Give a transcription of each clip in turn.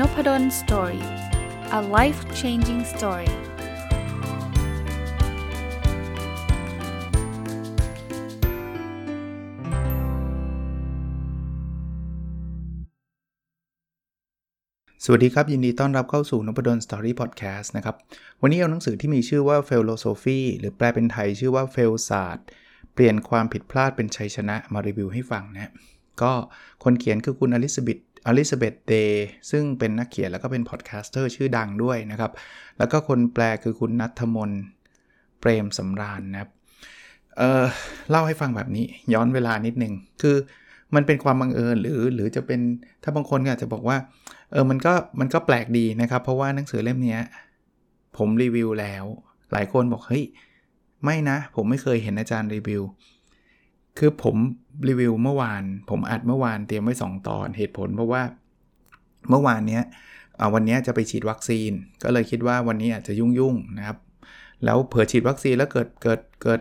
Nopadol Story a life changing story สวัสดีครับ ยินดีต้อนรับเข้าสู่ Nopadol Story พอดแคสต์นะครับ วันนี้เอาหนังสือที่มีชื่อว่า Failosophy หรือแปลเป็นไทยชื่อว่า f ฟลศาสตร์เปลี่ยนความผิดพลาดเป็นชัยชนะมารีวิวให้ฟังนะก็คนเขียนคือคุณอลิซาเบธ อลิซาเบธเดย์ซึ่งเป็นนักเขียนแล้วก็เป็น podcaster ชื่อดังด้วยนะครับ แล้วก็คนแปลคือคุณนัทมนเปรมสำราญนะครับเล่าให้ฟังแบบนี้ย้อนเวลานิดนึง คือมันเป็นความบังเอิญหรือหรือจะเป็นถ้าบางคนก็อาจจะบอกว่าเออมันก็มันก็แปลกดีนะครับ เพราะว่าหนังสือเล่มนี้ผมรีวิวแล้ว หลายคนบอกเฮ้ยไม่นะ ผมไม่เคยเห็นอาจารย์รีวิว คือผมรีวิวเมื่อวาน ผมอัดเมื่อวานเตรียมไว้ 2 ตอนเหตุผลเพราะว่าเมื่อวานเนี้ยวันนี้จะไปฉีดวัคซีน ก็เลยคิดว่าวันนี้อาจจะยุ่งๆนะครับ แล้วเผื่อฉีดวัคซีนแล้วเกิดเกิดเกิด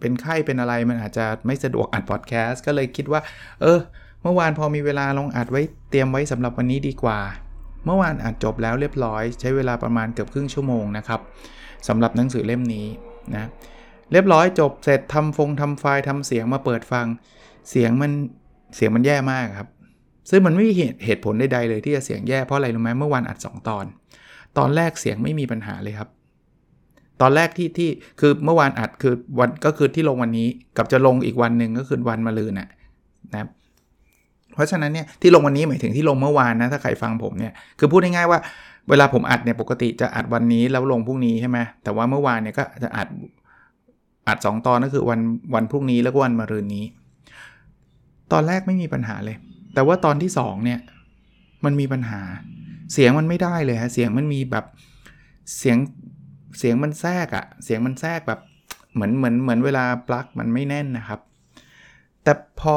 เป็นไข้เป็นอะไรมันอาจจะไม่สะดวกอัดพอดแคสต์ก็เลยคิดว่า เออ เมื่อวานพอมีเวลาลองอัดไว้เตรียมไว้สำหรับวันนี้ดีกว่า เมื่อวานอัดจบแล้วเรียบร้อย ใช้เวลาประมาณเกือบครึ่งชั่วโมงนะครับสำหรับหนังสือเล่มนี้นะ เรียบร้อยจบเสร็จทำฟงทำไฟล์ทำเสียงมาเปิดฟัง เสียงมันเสียงมันแย่มากครับ ซึ่งมันไม่มีเหตุเหตุผลใดๆเลยที่จะเสียงแย่เพราะอะไรรู้ไหมเมื่อวานอัด 2 ตอน ตอนแรกเสียงไม่มีปัญหาเลยครับ ตอนแรกที่ที่คือเมื่อวานอัดคือวันก็คือที่ลงวันนี้กับจะลงอีกวันหนึ่งก็คือวันมะรืนน่ะนะครับเพราะฉะนั้นเนี่ยที่ลงวันนี้หมายถึงที่ลงเมื่อวานนะถ้าใครฟังผมเนี่ยคือพูดง่ายๆว่าเวลาผมอัดเนี่ยปกติจะอัดวันนี้แล้วลงพรุ่งนี้ใช่ไหมแต่ว่าเมื่อวานเนี่ยก็จะอัด อัด 2 ตอนก็คือวันวันพรุ่งนี้แล้วก็วันมะรืนนี้ ตอนแรกไม่มีปัญหาเลย แต่ว่าตอนที่2เนี่ยมันมีปัญหา เสียงมันไม่ได้เลยฮะเสียงมันมีแบบเสียงเสียงมันแทรกอะเสียงมันแทรกแบบเหมือนเหมือนเหมือนเวลาปลั๊กมันไม่แน่นนะครับ แต่พอ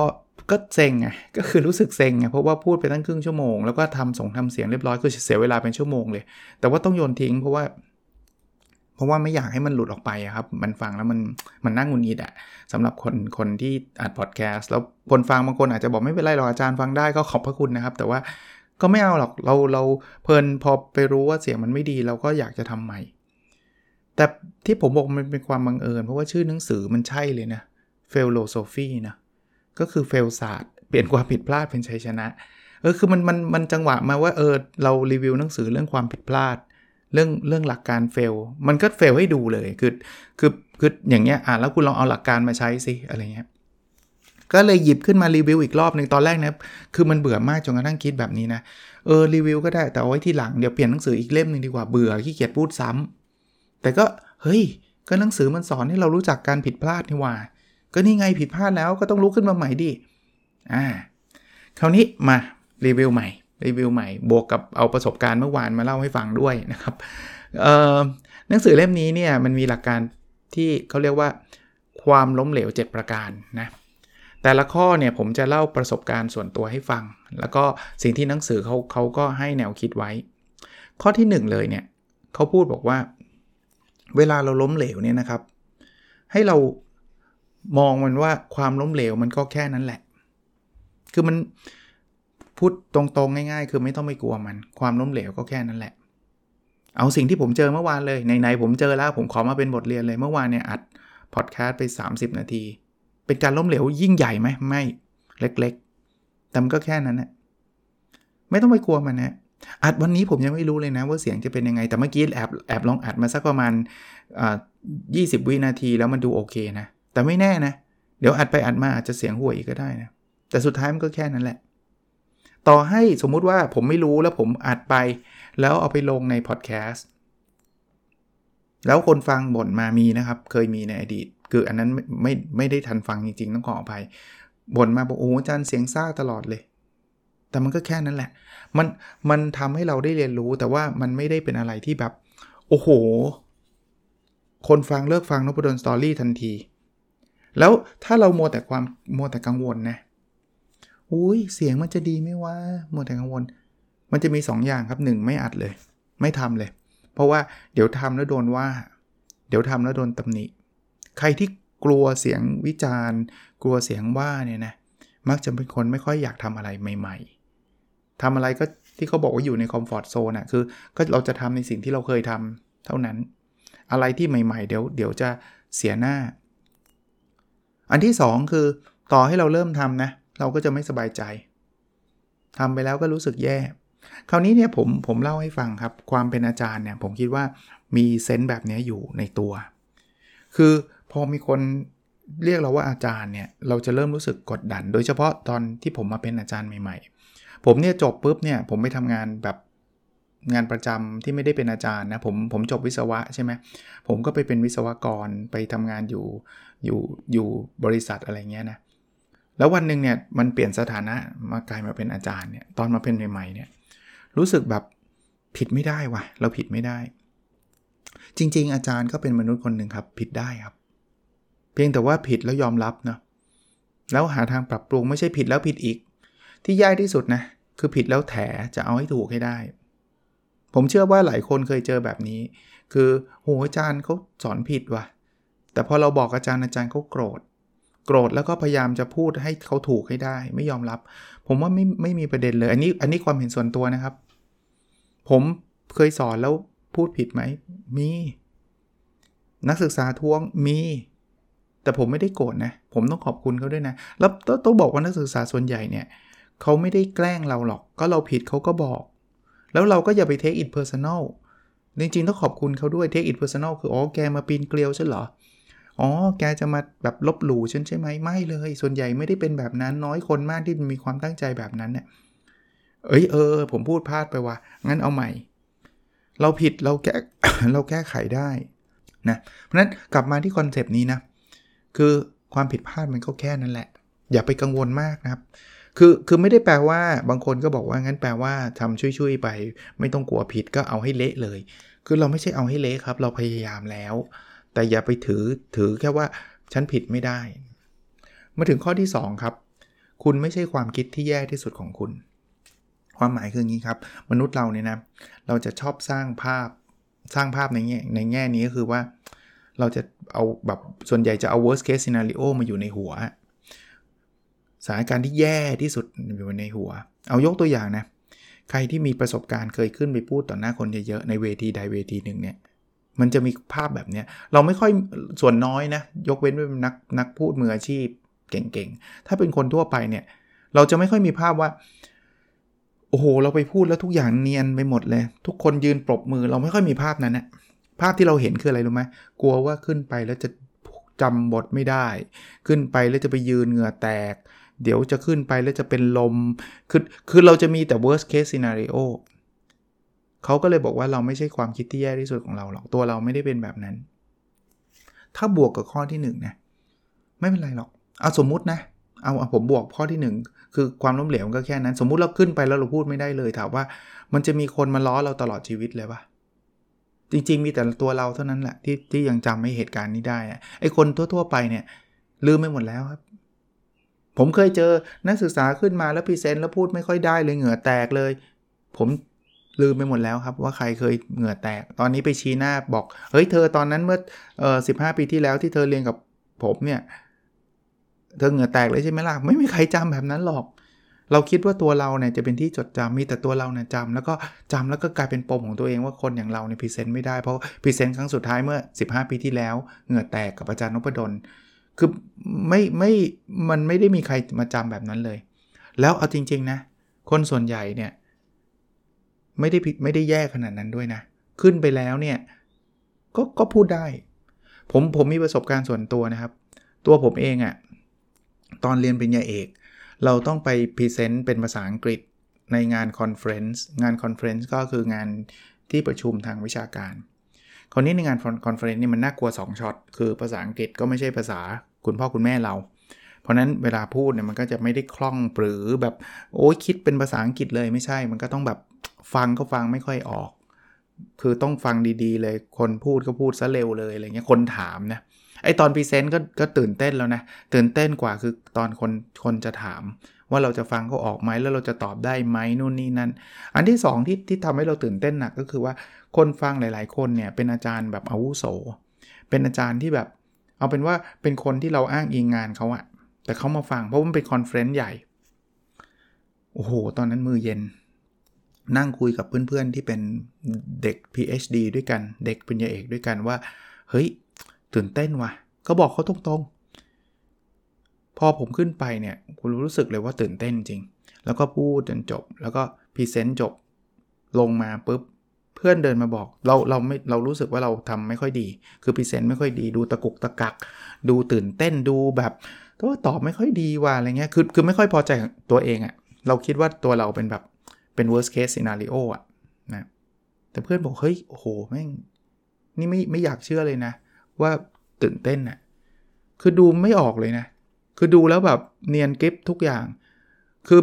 ก็เซ็งไงก็คือรู้สึกเซ็งไงเพราะว่าพูดไปตั้งครึ่งชั่วโมงแล้วก็ทำส่งทำเสียงเรียบร้อยคือเสียเวลาเป็นชั่วโมงเลย แต่ว่าต้องโยนทิ้งเพราะว่า เพราะว่าไม่อยากให้มันหลุดออกไปครับ มันฟังแล้วมันมันนั่งงุนงิดอะสำหรับคนคนที่อัดพอดแคสต์แล้วคนฟังบางคนอาจจะบอกไม่เป็นไรหรอกอาจารย์ฟังได้ก็ขอบพระคุณนะครับ แต่ว่าก็ไม่เอาหรอกเราเราเพลินพอไปรู้ว่าเสียงมันไม่ดี เราก็อยากจะทำใหม่ แต่ที่ผมบอกมันเป็นความบังเอิญ เพราะว่าชื่อหนังสือมันใช่เลยนะFailosophy นะก็คือเฟลศาสตร์เปลี่ยนความผิดพลาดเป็นชัยชนะเออคือมันมันมันจังหวะมาว่าเออเรารีวิวหนังสือเรื่องความผิดพลาด เรื่องเรื่องหลักการ fail มันก็ fail ให้ดูเลย คือคือคืออย่างเงี้ยอ่าแล้วคุณลองเอาหลักการมาใช้สิอะไรเงี้ยก็เลยหยิบขึ้นมารีวิวอีกรอบหนึ่งตอนแรกนะคือมันเบื่อมากจนกระทั่งคิดแบบนี้นะเออรีวิวก็ได้แต่เอาไว้ที่หลังเดี๋ยวเปลี่ยนหนังสืออีกเล่มหนึ่งดีกว่าเบื่อขี้เกียจพูดซ้ำแต่ก็เฮ้ยก็หนังสือมันสอนให้เรารู้จักการผิดพลาดนี่ว่า ก็นี่ไงผิดพลาดแล้วก็ต้องลุกขึ้นมาใหม่ดิอ่าคราวนี้มารีวิวใหม่ รีวิวใหม่ บวกกับเอาประสบการณ์เมื่อวานมาเล่าให้ฟังด้วยนะครับหนังสือเล่มนี้เนี่ยมันมีหลักการที่เขาเรียกว่าความล้มเหลว 7 ประการนะแต่ละข้อเนี่ยผมจะเล่าประสบการณ์ส่วนตัวให้ฟัง แล้วก็สิ่งที่หนังสือเขาเขาก็ให้แนวคิดไว้ ข้อที่ 1 เลยเนี่ยเขาพูดบอกว่า เวลาเราล้มเหลวเนี่ยนะครับ ให้เรามองมันว่าความล้มเหลวมันก็แค่นั้นแหละ คือมัน พูดตรงๆง่าย ๆ คือไม่ต้องไปกลัวมัน ความล้มเหลวก็แค่นั้นแหละ เอาสิ่งที่ผมเจอเมื่อวานเลยในๆผมเจอแล้วผมขอมาเป็นบทเรียนเลยเมื่อวานเนี่ยอัดพอดแคสต์ไป 30 นาที เป็นการล้มเหลวยิ่งใหญ่ไหมไม่เล็กๆแต่มันก็แค่นั้นนะไม่ต้องไปกลัวมันนะอัดวันนี้ผมยังไม่รู้เลยนะว่าเสียงจะเป็นยังไง แต่เมื่อกี้แอบแอบลองอัดมาสักประมาณอ่า20วินาทีแล้วมันดูโอเคนะ แต่ไม่แน่นะ เดี๋ยวอัดไปอัดมาอาจจะเสียงห่วยอีกก็ได้นะ แต่สุดท้ายมันก็แค่นั้นแหละ ต่อให้สมมุติว่าผมไม่รู้แล้วผมอัดไป แล้วเอาไปลงในพอดแคสต์แล้วคนฟังบ่นมามีนะครับ เคยมีในอดีต คืออันนั้นไม่ไม่ได้ทันฟังจริงๆ ต้องขออภัยบ่นมาบอกโอ้อาจารย์เสียงซ่าตลอดเลย แต่มันก็แค่นั้นแหละ มันมันทำให้เราได้เรียนรู้แต่ว่ามันไม่ได้เป็นอะไรที่แบบ โอ้โห คนฟังเลิกฟังนพดลสตอรี่ทันที แล้วถ้าเราโมแต่ความโมแต่กังวลนะ อุ้ยเสียงมันจะดีไหมว่าหมดแต่กังวล มันจะมี 2ออย่างครับ 1 ไม่อัดเลย ไม่ทำเลย เพราะว่าเดี๋ยวทำแล้วโดนว่า เดี๋ยวทำแล้วโดนตำหนิ ใครที่กลัวเสียงวิจารณ์ กลัวเสียงว่าเนี่ยนะมักจะเป็นคนไม่ค่อยอยากทำอะไรใหม่ ๆทำอะไรก็ที่เขาบอกว่าอยู่ในคอมฟอร์ทโซนอะคือก็เราจะทำในสิ่งที่เราเคยทำเท่านั้น อะไรที่ใหม่ ๆ เดี๋ยวเดี๋ยวจะเสียหน้า อันที่ 2 คือต่อให้เราเริ่มทำนะ เราก็จะไม่สบายใจทำไปแล้วก็รู้สึกแย่ คราวนี้เนี่ยผมผมเล่าให้ฟังครับ ความเป็นอาจารย์เนี่ยผมคิดว่ามีเซนต์แบบนี้อยู่ในตัว คือพอมีคนเรียกเราว่าอาจารย์เนี่ยเราจะเริ่มรู้สึกกดดัน โดยเฉพาะตอนที่ผมมาเป็นอาจารย์ใหม่ ๆ ผมเนี่ยจบปุ๊บเนี่ยผมไปทำงานแบบงานประจำที่ไม่ได้เป็นอาจารย์นะผมผมจบวิศวะใช่ไหมผมก็ไปเป็นวิศวกรไปทำงานอยู่อยู่อยู่บริษัทอะไรเงี้ยนะ แล้ววันหนึ่งเนี่ยมันเปลี่ยนสถานะมากลายมาเป็นอาจารย์เนี่ยตอนมาเป็นใหม่ๆเนี่ยรู้สึกแบบผิดไม่ได้วะเราผิดไม่ได้ จริง ๆ อาจารย์ก็เป็นมนุษย์คนหนึ่งครับ ผิดได้ครับ เพียงแต่ว่าผิดแล้วยอมรับเนาะแล้วหาทางปรับปรุงไม่ใช่ผิดแล้วผิดอีก ที่ยากที่สุดนะคือผิดแล้วแถจะเอาให้ถูกให้ได้ ผมเชื่อว่าหลายคนเคยเจอแบบนี้ คือโหอาจารย์เขาสอนผิดว่ะแต่พอเราบอกอาจารย์อาจารย์เขาโกรธ โกรธแล้วก็พยายามจะพูดให้เขาถูกให้ได้ ไม่ยอมรับ ผมว่าไม่ไม่มีประเด็นเลย อันนี้อันนี้ความเห็นส่วนตัวนะครับ ผมเคยสอนแล้วพูดผิดไหมมี นักศึกษาท้วงมี แต่ผมไม่ได้โกรธนะ ผมต้องขอบคุณเขาด้วยนะ แล้วต้องบอกว่านักศึกษาส่วนใหญ่เนี่ยเขาไม่ได้แกล้งเราหรอก ก็เราผิดเขาก็บอก แล้วเราก็อย่าไป take it personal จริงๆ ต้องขอบคุณเขาด้วย take it personal คืออ๋อแกมาปีนเกลียวฉันเหรอ อ๋อ แกจะมาแบบลบหลู่ฉันใช่ไหมไม่เลย ส่วนใหญ่ไม่ได้เป็นแบบนั้นน้อยคนมากที่มีความตั้งใจแบบนั้นเนี่ยเอ้ยเออ ผมพูดพลาดไปว่างั้นเอาใหม่ เราผิดเราแก้เราแก้ไขได้นะเพราะนั้นกลับมาที่ concept นี้นะคือความผิดพลาดมันก็แค่นั้นแหละ อย่าไปกังวลมากนะครับ คือคือไม่ได้แปลว่าบางคนก็บอกว่างั้นแปลว่าทำช่วยๆไป ไม่ต้องกลัวผิดก็เอาให้เละเลย คือเราไม่ใช่เอาให้เละครับ เราพยายามแล้ว แต่อย่าไปถือถือแค่ว่าฉันผิดไม่ได้ มาถึงข้อที่ 2 ครับ คุณไม่ใช่ความคิดที่แย่ที่สุดของคุณ ความหมายคืออย่างนี้ครับ มนุษย์เราเนี่ยนะ เราจะชอบสร้างภาพสร้างภาพในแง่ในแง่นี้ก็คือว่าเราจะเอาแบบส่วนใหญ่จะเอา worst case scenario มาอยู่ในหัวสถานการณ์ที่แย่ที่สุดอยู่ในหัว เอายกตัวอย่างนะ ใครที่มีประสบการณ์เคยขึ้นไปพูดต่อหน้าคนเยอะๆในเวทีใดเวทีหนึ่งเนี่ย มันจะมีภาพแบบนี้เราไม่ค่อยส่วนน้อยนะ ยกเว้นเป็นนักนักพูดมืออาชีพเก่งๆ ถ้าเป็นคนทั่วไปเนี่ย เราจะไม่ค่อยมีภาพว่า โอ้โห เราไปพูดแล้วทุกอย่างเนียนไปหมดเลย ทุกคนยืนปรบมือ เราไม่ค่อยมีภาพนั้นนะภาพที่เราเห็นคืออะไรรู้ไหมกลัวว่าขึ้นไปแล้วจะจำบทไม่ได้ ขึ้นไปแล้วจะไปยืนเหงื่อแตก เดี๋ยวจะขึ้นไปแล้วจะเป็นลม คือคือเราจะมีแต่ worst case scenario เขาก็เลยบอกว่าเราไม่ใช่ความคิดที่แย่ที่สุดของเราหรอกตัวเราไม่ได้เป็นแบบนั้น ถ้าบวกกับข้อที่1นนะไม่เป็นไรหรอกเอาสมมุตินะเอาเอาผมบวกข้อที่ 1 คือความล้มเหลวก็แค่นั้น สมมุติเราขึ้นไปแล้วเราพูดไม่ได้เลยถามว่า มันจะมีคนมาล้อเราตลอดชีวิตเลยปะจริง ๆ มีแต่ตัวเราเท่านั้นแหละที่ที่ยังจำไม่เหตุการณ์นี้ได้ไอ้คนทั่ว ๆ ไปเนี่ยลืมไปหมดแล้วครับผมเคยเจอนักศึกษาขึ้นมาแล้วพรีเซนต์แล้วพูดไม่ค่อยได้เลยเหงื่อแตกเลย ผม ลืมไปหมดแล้วครับว่าใครเคยเหงื่อแตก ตอนนี้ไปชี้หน้าบอก เฮ้ยเธอตอนนั้นเมื่อเออสิปีที่แล้วที่เธอเรียนกับผมเนี่ยเธอเหงื่อแตกเลยใช่ไหมล่ะ ไม่มีใครจำแบบนั้นหรอก เราคิดว่าตัวเราเนี่ยจะเป็นที่จดจำมีแต่ตัวเราเนี่ยจำแล้วก็จำแล้วก็กลายเป็นปมของตัวเองว่าคนอย่างเราเนี่ย present ไม่ได้เพราะ present ครั้งสุดท้ายเมื่อ 15 ปีที่แล้วเหงื่อแตกกับอาจารย์นพดลคือไม่ไม่มันไม่ได้มีใครมาจำแบบนั้นเลย แล้วเอาจริง ๆ นะ คนส่วนใหญ่เนี่ย ไม่ได้ไม่ได้แย่ขนาดนั้นด้วยนะ ขึ้นไปแล้วเนี่ยก็ก็พูดได้ ผมผมมีประสบการณ์ส่วนตัวนะครับ ตัวผมเองอะ่ะตอนเรียนปริญญาเอก เราต้องไป present เป็นภาษาอังกฤษในงาน conference งาน conference ก็คืองานที่ประชุมทางวิชาการคราวนี้ในงาน conference นี่มันน่ากลัว2ช็อตคือภาษาอังกฤษก็ไม่ใช่ภาษาคุณพ่อคุณแม่เรา เพราะนั้นเวลาพูดเนี่ยมันก็จะไม่ได้คล่องปรื๋อแบบโอ้ยคิดเป็นภาษาอังกฤษเลยไม่ใช่ มันก็ต้องแบบ ฟังก็ฟังไม่ค่อยออก คือต้องฟังดีๆ เลย คนพูดก็พูดซะเร็วเลยอะไรเงี้ย คนถามนะ ไอ้ตอน present ก็ก็ตื่นเต้นแล้วนะ ตื่นเต้นกว่าคือตอนคนคนจะถาม ว่าเราจะฟังเขาออกไหมแล้วเราจะตอบได้ไหมนู่นนี่นั่น อันที่2ที่ที่ทำให้เราตื่นเต้นหนักก็คือว่าคนฟังหลาย ๆ คนเนี่ยเป็นอาจารย์แบบอาวุโส เป็นอาจารย์ที่แบบ เอาเป็นว่าเป็นคนที่เราอ้างอิงงานเขาอะแต่เขามาฟังเพราะมันเป็น conference ใหญ่ โอ้โห ตอนนั้นมือเย็น นั่งคุยกับเพื่อนๆที่เป็นเด็ก PhD ด้วยกัน เด็กปริญญาเอกด้วยกันว่า เฮ้ย ตื่นเต้นว่ะ ก็บอกเขาตรงๆ พอผมขึ้นไปเนี่ยคุณรู้สึกเลยว่าตื่นเต้นจริง แล้วก็พูดจนจบ แล้วก็ present จบ ลงมาปุ๊บ เพื่อนเดินมาบอก เราเราไม่เรารู้สึกว่าเราทำไม่ค่อยดี คือ present ไม่ค่อยดี ดูตะกุกตะกัก ดูตื่นเต้น ดูแบบตัวตอบไม่ค่อยดีว่าอะไรเงี้ย คือคือไม่ค่อยพอใจตัวเองอะเราคิดว่าตัวเราเป็นแบบ เป็น worst case scenario อะนะแต่เพื่อนบอก เฮ้ย โอ้โห แม่ง นี่ไม่ไม่อยากเชื่อเลยนะ ว่าตื่นเต้นอะคือดูไม่ออกเลยนะ คือดูแล้วแบบเนียนกริปทุกอย่าง คือ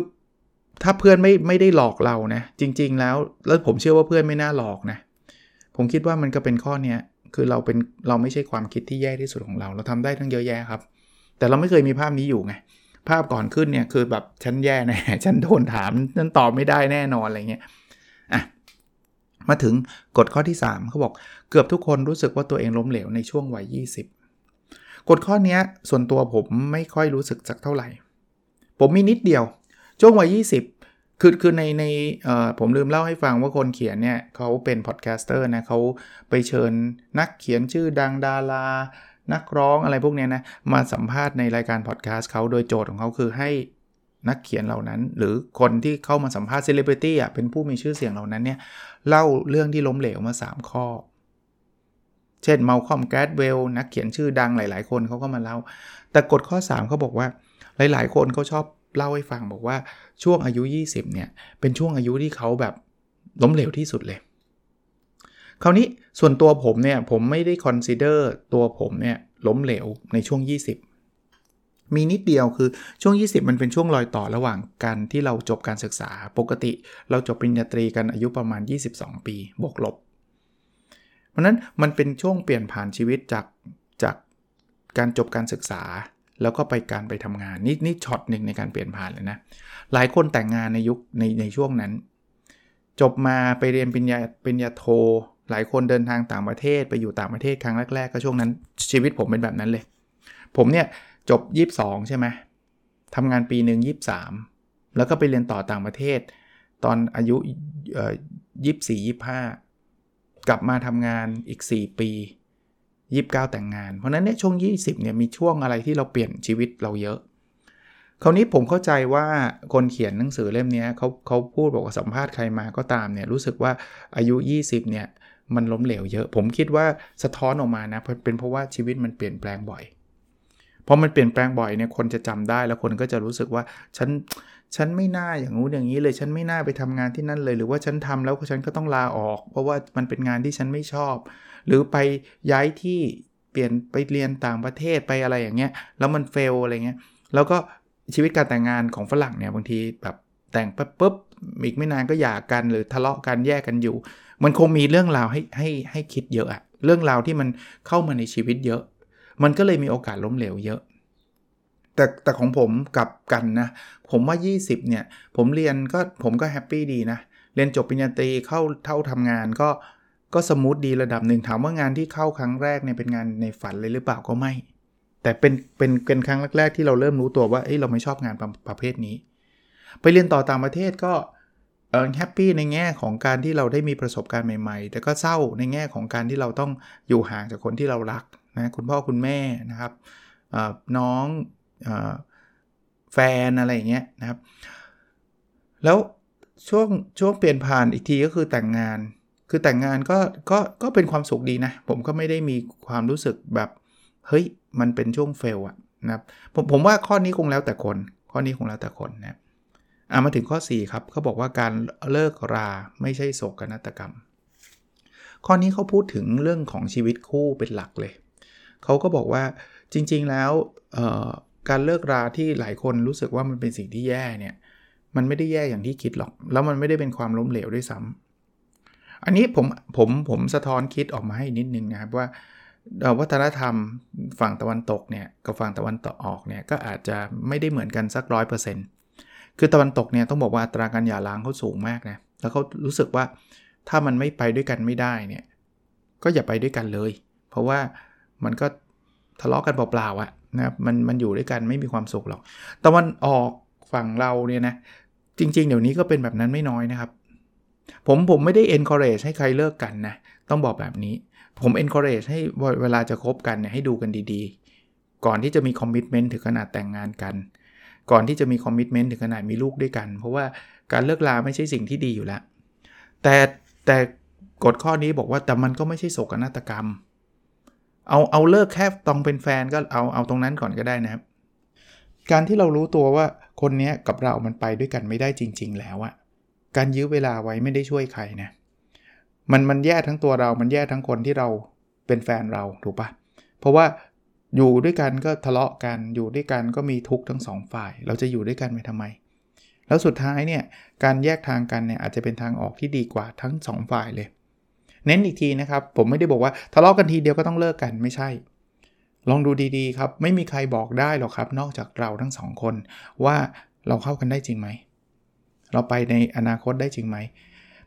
ถ้าเพื่อนไม่ไม่ได้หลอกเรานะ จริง ๆ แล้ว แล้วผมเชื่อว่าเพื่อนไม่น่าหลอกนะ ผมคิดว่ามันก็เป็นข้อเนี้ยคือเราเป็นเราไม่ใช่ความคิดที่แย่ที่สุดของเรา เราทำได้ทั้งเยอะแยะครับ แต่เราไม่เคยมีภาพนี้อยู่ไง ภาพก่อนขึ้นเนี่ยคือแบบฉันแย่แน่ฉันโดนถามฉันตอบไม่ได้แน่นอนอะไรเงี้ยอะมาถึงกฎข้อที่ 3เขาบอกเกือบทุกคนรู้สึกว่าตัวเองล้มเหลวในช่วงวัย 20 กฎข้อนี้ส่วนตัวผมไม่ค่อยรู้สึกสักเท่าไหร่ ผมมีนิดเดียว ช่วงวัย 20 คือคือในในผมลืมเล่าให้ฟังว่าคนเขียนเนี่ยเขาเป็น podcaster นะเขาไปเชิญนักเขียนชื่อดังดารา นักร้องอะไรพวกนี้นะ มาสัมภาษณ์ในรายการพอดแคสต์เขาโดยโจทย์ของเขาคือให้นักเขียนเหล่านั้น หรือคนที่เข้ามาสัมภาษณ์เซเลบริตี้อะเป็นผู้มีชื่อเสียงเหล่านั้นเนี่ยเล่าเรื่องที่ล้มเหลวมา 3 ข้อ เช่นเมาคอมแกรดเวลนักเขียนชื่อดังหลาย ๆ คนเขาก็มาเล่า แต่กฎข้อ 3เขาบอกว่าหลาย ๆ คนเขาชอบเล่าให้ฟังบอกว่าช่วงอายุ 20เนี่ยเป็นช่วงอายุที่เขาแบบล้มเหลวที่สุดเลย คราวนี้ส่วนตัวผมเนี่ย ผมไม่ได้ consider ตัวผมเนี่ยล้มเหลวในช่วง 20 มีนิดเดียวคือช่วง 20 มันเป็นช่วงรอยต่อระหว่างการที่เราจบการศึกษาปกติ เราจบปริญญาตรีกันอายุประมาณ 22 ปีบวกลบ เพราะนั้นมันเป็นช่วงเปลี่ยนผ่านชีวิตจากจากการจบการศึกษาแล้วก็ไปการไปทำงานนี่นี่ช็อตหนึ่งในการเปลี่ยนผ่านเลยนะ หลายคนแต่งงานในยุคในในช่วงนั้น จบมาไปเรียนปริญญาปริญญาโท หลายคนเดินทางต่างประเทศไปอยู่ต่างประเทศครั้งแรกๆก็ช่วงนั้น ชีวิตผมเป็นแบบนั้นเลย ผมเนี่ยจบ 22 ใช่ไหมทำงานปีหนึ่ง23 แล้วก็ไปเรียนต่อต่างประเทศ ตอนอายุเอ่อ24 25กลับมาทำงานอีก 4 ปี 29 แต่งงาน เพราะนั้นเนี่ยช่วง 20เนี่ยมีช่วงอะไรที่เราเปลี่ยนชีวิตเราเยอะ คราวนี้ผมเข้าใจว่าคนเขียนหนังสือเล่มนี้เขาเขาพูดบอกว่าสัมภาษณ์ใครมาก็ตามเนี่ยรู้สึกว่าอายุ 20เนี่ย มันล้มเหลวเยอะ ผมคิดว่าสะท้อนออกมานะเป็นเพราะว่าชีวิตมันเปลี่ยนแปลงบ่อยพอมันเปลี่ยนแปลงบ่อยเนี่ยคนจะจำได้แล้วคนก็จะรู้สึกว่าฉันฉันไม่น่าอย่างงู้นอย่างนี้เลย ฉันไม่น่าไปทำงานที่นั่นเลย หรือว่าฉันทำแล้วฉันก็ต้องลาออก เพราะว่ามันเป็นงานที่ฉันไม่ชอบ หรือไปย้ายที่เปลี่ยนไปเรียนต่างประเทศไปอะไรอย่างเงี้ยแล้วมันเฟลอะไรเงี้ยแล้วก็ชีวิตการแต่งงานของฝรั่งเนี่ยบางทีแบบแต่งปุ๊บปุ๊บอีกไม่นานก็หย่ากันหรือทะเลาะกันแยกกันอยู่ มันคงมีเรื่องราวให้ให้ให้คิดเยอะอะเรื่องราวที่มันเข้ามาในชีวิตเยอะ มันก็เลยมีโอกาสล้มเหลวเยอะ แต่แต่ของผมกลับกันนะ ผมว่า 20 เนี่ย ผมเรียนก็ผมก็แฮปปี้ดีนะ เรียนจบปริญญาตรีเข้าเท่าทำงานก็ก็สมูทดีระดับหนึ่งถามว่างานที่เข้าครั้งแรกเนี่ยเป็นงานในฝันเลยหรือเปล่าก็ไม่ แต่เป็นเป็นเป็นครั้งแรกๆที่เราเริ่มรู้ตัวว่าเอ้ยเราไม่ชอบงานประประเภทนี้ ไปเรียนต่อต่างประเทศก็ แฮปปี้ในแง่ของการที่เราได้มีประสบการณ์ใหม่ๆ แต่ก็เศร้าในแง่ของการที่เราต้องอยู่ห่างจากคนที่เรารักนะคุณพ่อคุณแม่นะครับน้องอแฟนอะไรอย่างเงี้ยนะครับ แล้วช่วงช่วงเปลี่ยนผ่านอีกทีก็คือแต่งงาน คือแต่งงานก็ก็ก็เป็นความสุขดีนะ ผมก็ไม่ได้มีความรู้สึกแบบเฮ้ยมันเป็นช่วงเฟลอะนะครับผมผมว่าข้อนี้คงแล้วแต่คน ข้อนี้คงแล้วแต่คนนะครับ อ่ามาถึงข้อ 4 ครับเขาบอกว่าการเลิกราไม่ใช่โศกนาฏกรรม ข้อนี้เขาพูดถึงเรื่องของชีวิตคู่เป็นหลักเลย เขาก็บอกว่าจริงๆแล้วการเลิกราที่หลายคนรู้สึกว่ามันเป็นสิ่งที่แย่เนี่ยมันไม่ได้แย่อย่างที่คิดหรอก แล้วมันไม่ได้เป็นความล้มเหลวด้วยซ้ำอันนี้ผมผมผมสะท้อนคิดออกมาให้นิดนึงนะครับว่าวัฒนธรรมฝั่งตะวันตกเนี่ยกับฝั่งตะวันตกออกเนี่ยก็อาจจะไม่ได้เหมือนกันสักร้อยเปอร์เซ็นต์ คือตะวันตกเนี่ยต้องบอกว่าอัตราการหย่าร้างเขาสูงมากนะแล้วเขารู้สึกว่าถ้ามันไม่ไปด้วยกันไม่ได้เนี่ยก็อย่าไปด้วยกันเลย เพราะว่ามันก็ทะเลาะกันเปล่าๆอะนะครับมันมันอยู่ด้วยกันไม่มีความสุขหรอกตะวันออกฝั่งเราเนี่ยนะจริง ๆ เดี๋ยวนี้ก็เป็นแบบนั้นไม่น้อยนะครับ ผมผมไม่ได้ encourage ให้ใครเลิกกันนะต้องบอกแบบนี้ ผม encourage ให้เวลาจะคบกันเนี่ยให้ดูกันดีๆ ก่อนที่จะมี commitment ถึงขนาดแต่งงานกัน ก่อนที่จะมี commitment ถึงขนาดมีลูกด้วยกัน เพราะว่าการเลิกลาไม่ใช่สิ่งที่ดีอยู่แล้ว แต่แต่กฎข้อนี้บอกว่าแต่มันก็ไม่ใช่โศกนาฏกรรม เอาเอาเลิกแค่ต้องเป็นแฟนก็เอาเอาตรงนั้นก่อนก็ได้นะครับ การที่เรารู้ตัวว่าคนนี้กับเรา มันไปด้วยกันไม่ได้จริง ๆ แล้วอะการยื้อเวลาไว้ไม่ได้ช่วยใครนะ มันมันแย่ทั้งตัวเรา มันแย่ทั้งคนที่เราเป็นแฟนเรา ถูกปะเพราะว่า อยู่ด้วยกันก็ทะเลาะกัน อยู่ด้วยกันก็มีทุกข์ทั้งสองฝ่าย เราจะอยู่ด้วยกันไปทำไม แล้วสุดท้ายเนี่ย การแยกทางกันเนี่ยอาจจะเป็นทางออกที่ดีกว่าทั้ง2ฝ่ายเลย เน้นอีกทีนะครับ ผมไม่ได้บอกว่าทะเลาะกันทีเดียวก็ต้องเลิกกันไม่ใช่ ลองดูดีๆครับ ไม่มีใครบอกได้หรอกครับ นอกจากเราทั้งสองคน ว่าเราเข้ากันได้จริงไหม เราไปในอนาคตได้จริงไหม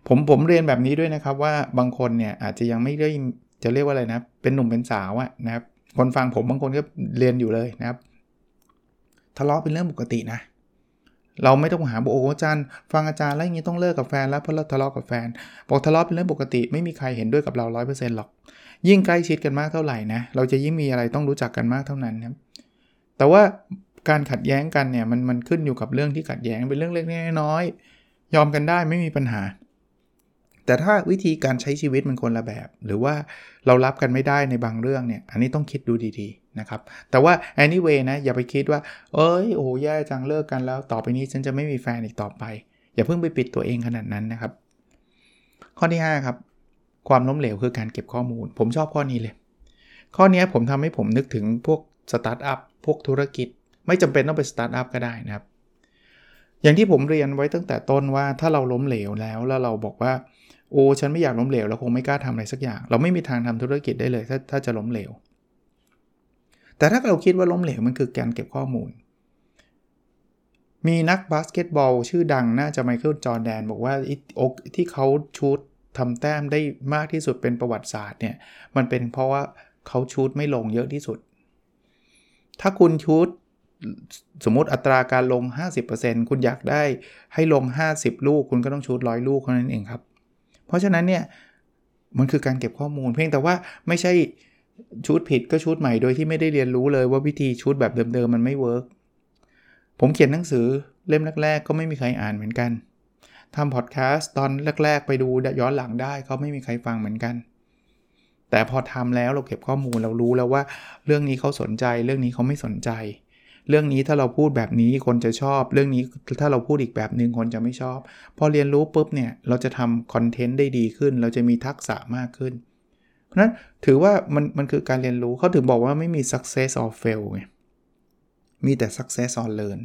ผมผมเรียนแบบนี้ด้วยนะครับว่าบางคนเนี่ยอาจจะยังไม่ได้จะเรียกว่าอะไรนะ เป็นหนุ่มเป็นสาวอะนะครับ คนฟังผมบางคนก็เรียนอยู่เลยนะครับ ทะเลาะเป็นเรื่องปกตินะ เราไม่ต้องหาบอกโอ้อาจารย์ ฟังอาจารย์แล้วอย่างนี้ต้องเลิกกับแฟนแล้วเพราะเราทะเลาะกับแฟนบอกทะเลาะเป็นเรื่องปกติ ไม่มีใครเห็นด้วยกับเรา 100%หรอก ยิ่งใกล้ชิดกันมากเท่าไหร่นะเราจะยิ่งมีอะไรต้องรู้จักกันมากเท่านั้นครับแต่ว่าการขัดแย้งกันเนี่ยมันมันขึ้นอยู่กับเรื่องที่ขัดแย้งเป็นเรื่องเล็กน้อยยอมกันได้ไม่มีปัญหา แต่ถ้าวิธีการใช้ชีวิตมันคนละแบบ หรือว่าเรารับกันไม่ได้ในบางเรื่องเนี่ยอันนี้ต้องคิดดูดีๆนะครับแต่ว่า anyway นะอย่าไปคิดว่า เอ้ยโอ้แย่จังเลิกกันแล้วต่อไปนี้ฉันจะไม่มีแฟนอีกต่อไป อย่าเพิ่งไปปิดตัวเองขนาดนั้นนะครับ ข้อที่ 5 ครับ ความล้มเหลวคือการเก็บข้อมูล ผมชอบข้อนี้เลย ข้อนี้ผมทำให้ผมนึกถึงพวกสตาร์ทอัพพวกธุรกิจ ไม่จำเป็นต้องเป็นสตาร์ทอัพก็ได้นะครับอย่างที่ผมเรียนไว้ตั้งแต่ต้นว่าถ้าเราล้มเหลวแล้วแล้วเราบอกว่า โอ้ฉันไม่อยากล้มเหลวเราคงไม่กล้าทำอะไรสักอย่าง เราไม่มีทางทำธุรกิจได้เลยถ้าถ้าจะล้มเหลว แต่ถ้าเราคิดว่าล้มเหลวมันคือการเก็บข้อมูล มีนักบาสเกตบอล ชื่อดังน่าจะไมเคิลจอร์แดนบอกว่าที่เขา shoot ทำแต้มได้มากที่สุดเป็นประวัติศาสตร์เนี่ยมันเป็นเพราะว่าเขา shoot ไม่ลงเยอะที่สุด ถ้าคุณ shoot สมมติอัตราการลง 50%คุณอยากได้ให้ลง 50 ลูก คุณก็ต้อง shoot ร้อยลูกเท่านั้นเองครับ เพราะฉะนั้นเนี่ยมันคือการเก็บข้อมูล เพียงแต่ว่าไม่ใช่ shoot ผิดก็ shoot ใหม่โดยที่ไม่ได้เรียนรู้เลยว่าวิธี shoot แบบเดิมๆมันไม่ work ผมเขียนหนังสือเล่มแรก ๆ ก็ไม่มีใครอ่านเหมือนกันทำพอดแคสต์ตอนแรก ๆ ไปดูย้อนหลังได้เขาไม่มีใครฟังเหมือนกัน แต่พอทำแล้วเราเก็บข้อมูลเรารู้แล้วว่า เรื่องนี้เขาสนใจ เรื่องนี้เขาไม่สนใจ เรื่องนี้ถ้าเราพูดแบบนี้คนจะชอบ เรื่องนี้ถ้าเราพูดอีกแบบหนึ่งคนจะไม่ชอบ พอเรียนรู้ปุ๊บเนี่ยเราจะทำคอนเทนต์ได้ดีขึ้น เราจะมีทักษะมากขึ้น เพราะนั้นถือว่ามันมันคือการเรียนรู้เขาถึงบอกว่าไม่มี success or fail ไงมีแต่ success or learn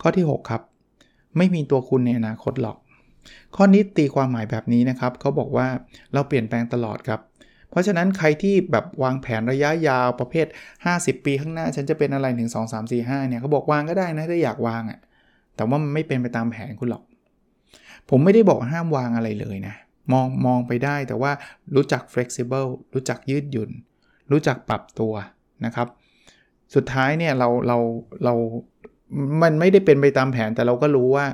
ข้อที่ 6 ครับ ไม่มีตัวคุณในอนาคตหรอก ข้อนี้ตีความหมายแบบนี้นะครับเขาบอกว่าเราเปลี่ยนแปลงตลอดครับ เพราะฉะนั้นใครที่แบบวางแผนระยะยาวประเภท 50 ปีข้างหน้า ฉันจะเป็นอะไรถึง2 3 4 5เนี่ยเขาบอกวางก็ได้นะถ้าอยากวางอะ่ะแต่ว่ามันไม่เป็นไปตามแผนคุณหรอก ผมไม่ได้บอกห้ามวางอะไรเลยนะ มองมองไปได้แต่ว่ารู้จัก flexible รู้จักยืดหยุ่น รู้จักปรับตัวนะครับ สุดท้ายเนี่ยเราเราเรา มันไม่ได้เป็นไปตามแผนแต่เราก็รู้ว่า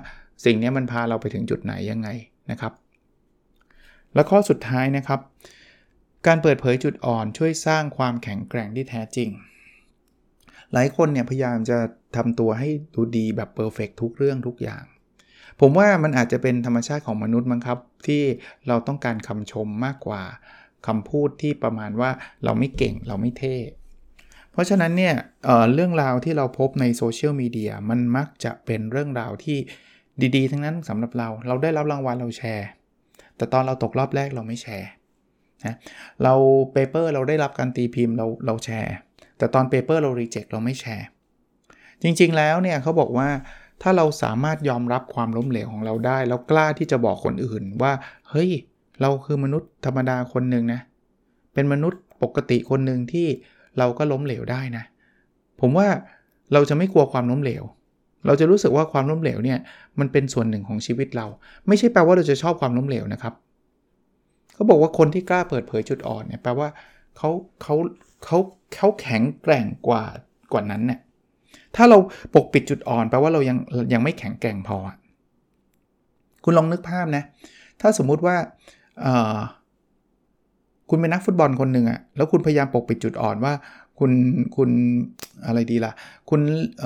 สิ่งนี้มันพาเราไปถึงจุดไหนยังไงนะครับ แล้วข้อสุดท้ายนะครับ การเปิดเผยจุดอ่อนช่วยสร้างความแข็งแกร่งที่แท้จริง หลายคนเนี่ยพยายามจะทำตัวให้ดูดีแบบเพอร์เฟกทุกเรื่องทุกอย่าง ผมว่ามันอาจจะเป็นธรรมชาติของมนุษย์มั้งครับ ที่เราต้องการคำชมมากกว่าคำพูดที่ประมาณว่าเราไม่เก่งเราไม่เท่ เพราะฉะนั้นเนี่ยเรื่องราวที่เราพบในโซเชียลมีเดียมันมักจะเป็นเรื่องราวที่ดีๆ ทั้งนั้นสำหรับเรา เราได้รับรางวัลเราแชร์ แต่ตอนเราตกรอบแรกเราไม่แชร์ นะเรา paper เราได้รับการตีพิมพ์เราเราแชร์ แต่ตอน paper เรา reject เราไม่แชร์ จริงๆแล้วเนี่ยเขาบอกว่าถ้าเราสามารถยอมรับความล้มเหลวของเราได้ แล้วกล้าที่จะบอกคนอื่นว่า เฮ้ย เราคือมนุษย์ธรรมดาคนหนึ่งนะ เป็นมนุษย์ปกติคนหนึ่งที่เราก็ล้มเหลวได้นะ ผมว่าเราจะไม่กลัวความล้มเหลว เราจะรู้สึกว่าความล้มเหลวเนี่ยมันเป็นส่วนหนึ่งของชีวิตเรา ไม่ใช่แปลว่าเราจะชอบความล้มเหลวนะครับ เขาบอกว่าคนที่กล้าเปิดเผยจุดอ่อนเนี่ยแปลว่าเขาเขาเขาเขาแข็งแกร่งกว่ากว่านั้นเนี่ยถ้าเราปกปิดจุดอ่อนแปลว่าเรายังยังไม่แข็งแกร่งพอ คุณลองนึกภาพนะ ถ้าสมมุติว่าคุณเป็นนักฟุตบอลคนหนึ่งอะแล้วคุณพยายามปกปิดจุดอ่อนว่า คุณคุณอะไรดีล่ะ คุณ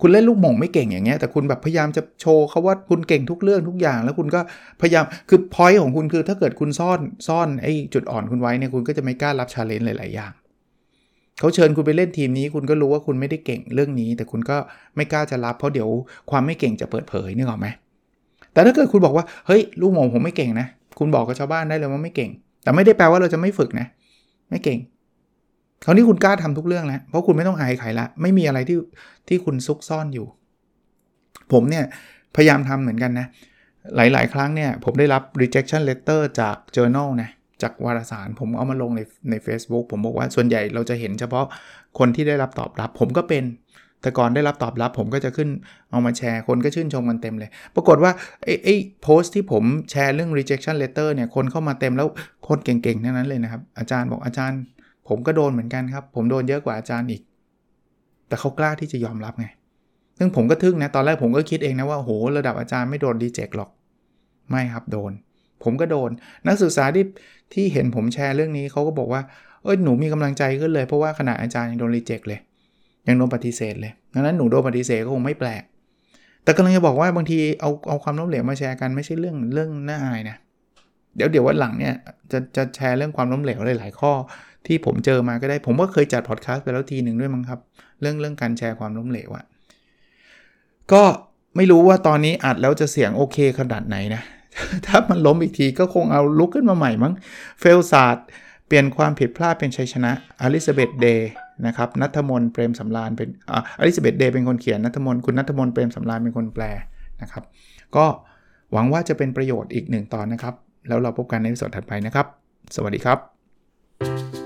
คุณเล่นลูกโหม่งไม่เก่งอย่างเงี้ยแต่คุณแบบพยายามจะโชว์เขาว่าคุณเก่งทุกเรื่องทุกอย่าง แล้วคุณก็พยายามคือ point ของคุณคือถ้าเกิดคุณซ่อนซ่อนไอ้จุดอ่อนคุณไว้เนี่ยคุณก็จะไม่กล้ารับ challenge หลาย ๆ อย่างเขาเชิญคุณไปเล่นทีมนี้ คุณก็รู้ว่าคุณไม่ได้เก่งเรื่องนี้ แต่คุณก็ไม่กล้าจะรับเพราะเดี๋ยวความไม่เก่งจะเปิดเผยนึกออกไหมแต่ถ้าเกิดคุณบอกว่าเฮ้ยลูกหม่งผมไม่เก่งนะ คุณบอกกับชาวบ้านได้เลยว่าไม่เก่ง แต่ไม่ได้แปลว่าเราจะไม่ฝึกนะ ไม่เก่ง คราวนี้คุณกล้าทำทุกเรื่องแล้วเพราะคุณไม่ต้องอายใครละ ไม่มีอะไรที่ที่คุณซุกซ่อนอยู่ ผมเนี่ยพยายามทำเหมือนกันนะ หลาย ๆ ครั้งเนี่ย ผมได้รับ rejection letter จาก journal นะจากวารสารผมเอามาลงในใน Facebook ผมบอกว่าส่วนใหญ่เราจะเห็นเฉพาะคนที่ได้รับตอบรับ ผมก็เป็นแต่ก่อนได้รับตอบรับ ผมก็จะขึ้นเอามาแชร์คนก็ชื่นชมกันเต็มเลย ปรากฏว่าไอ้ไอ้โพสต์ที่ผมแชร์เรื่อง rejection letter เนี่ยคนเข้ามาเต็มแล้วคนเก่งๆทั้งนั้นเลยนะครับ อาจารย์บอกอาจารย์ ผมก็โดนเหมือนกันครับ ผมโดนเยอะกว่าอาจารย์อีก แต่เขากล้าที่จะยอมรับไง ซึ่งผมก็ทึ่งนะ ตอนแรกผมก็คิดเองนะว่าโหระดับอาจารย์ไม่โดนดีเจกหรอก ไม่ครับโดน ผมก็โดน นักศึกษาที่ที่เห็นผมแชร์เรื่องนี้เขาก็บอกว่า เอ้ยหนูมีกำลังใจขึ้นเลย เพราะว่าขณะอาจารย์ยังโดนรีเจ็คเลย ยังโดนปฏิเสธเลยดังนั้นหนูโดนปฏิเสธก็คงไม่แปลก แต่กำลังจะบอกว่าบางทีเอาเอาความล้มเหลวมาแชร์กันไม่ใช่เรื่องเรื่องน่าอายนะเดี๋ยวเดี๋ยววันหลังเนี่ยจะจะแชร์เรื่องความล้มเหลวหลายๆข้อ ที่ผมเจอมาก็ได้ ผมก็เคยจัดพอดแคสต์ไปแล้วทีหนึ่งด้วยมั้งครับ เรื่องเรื่องการแชร์ความล้มเหลวอะก็ไม่รู้ว่าตอนนี้อัดแล้วจะเสียงโอเคขนาดไหนนะ ถ้ามันล้มอีกทีก็คงเอาลุกขึ้นมาใหม่มั้งเฟลศาสตร์เปลี่ยนความผิดพลาดเป็นชัยชนะอลิซาเบธเดย์นะครับนัทมนเปรมสำราญเป็นอลิซาเบธเดย์เป็นคนเขียนนัทมนคุณนัทมนเปรมสำราญเป็นคนแปลนะครับ ก็หวังว่าจะเป็นประโยชน์อีกหนึ่งตอนนะครับ แล้วเราพบกันในสดถัดไปนะครับ สวัสดีครับ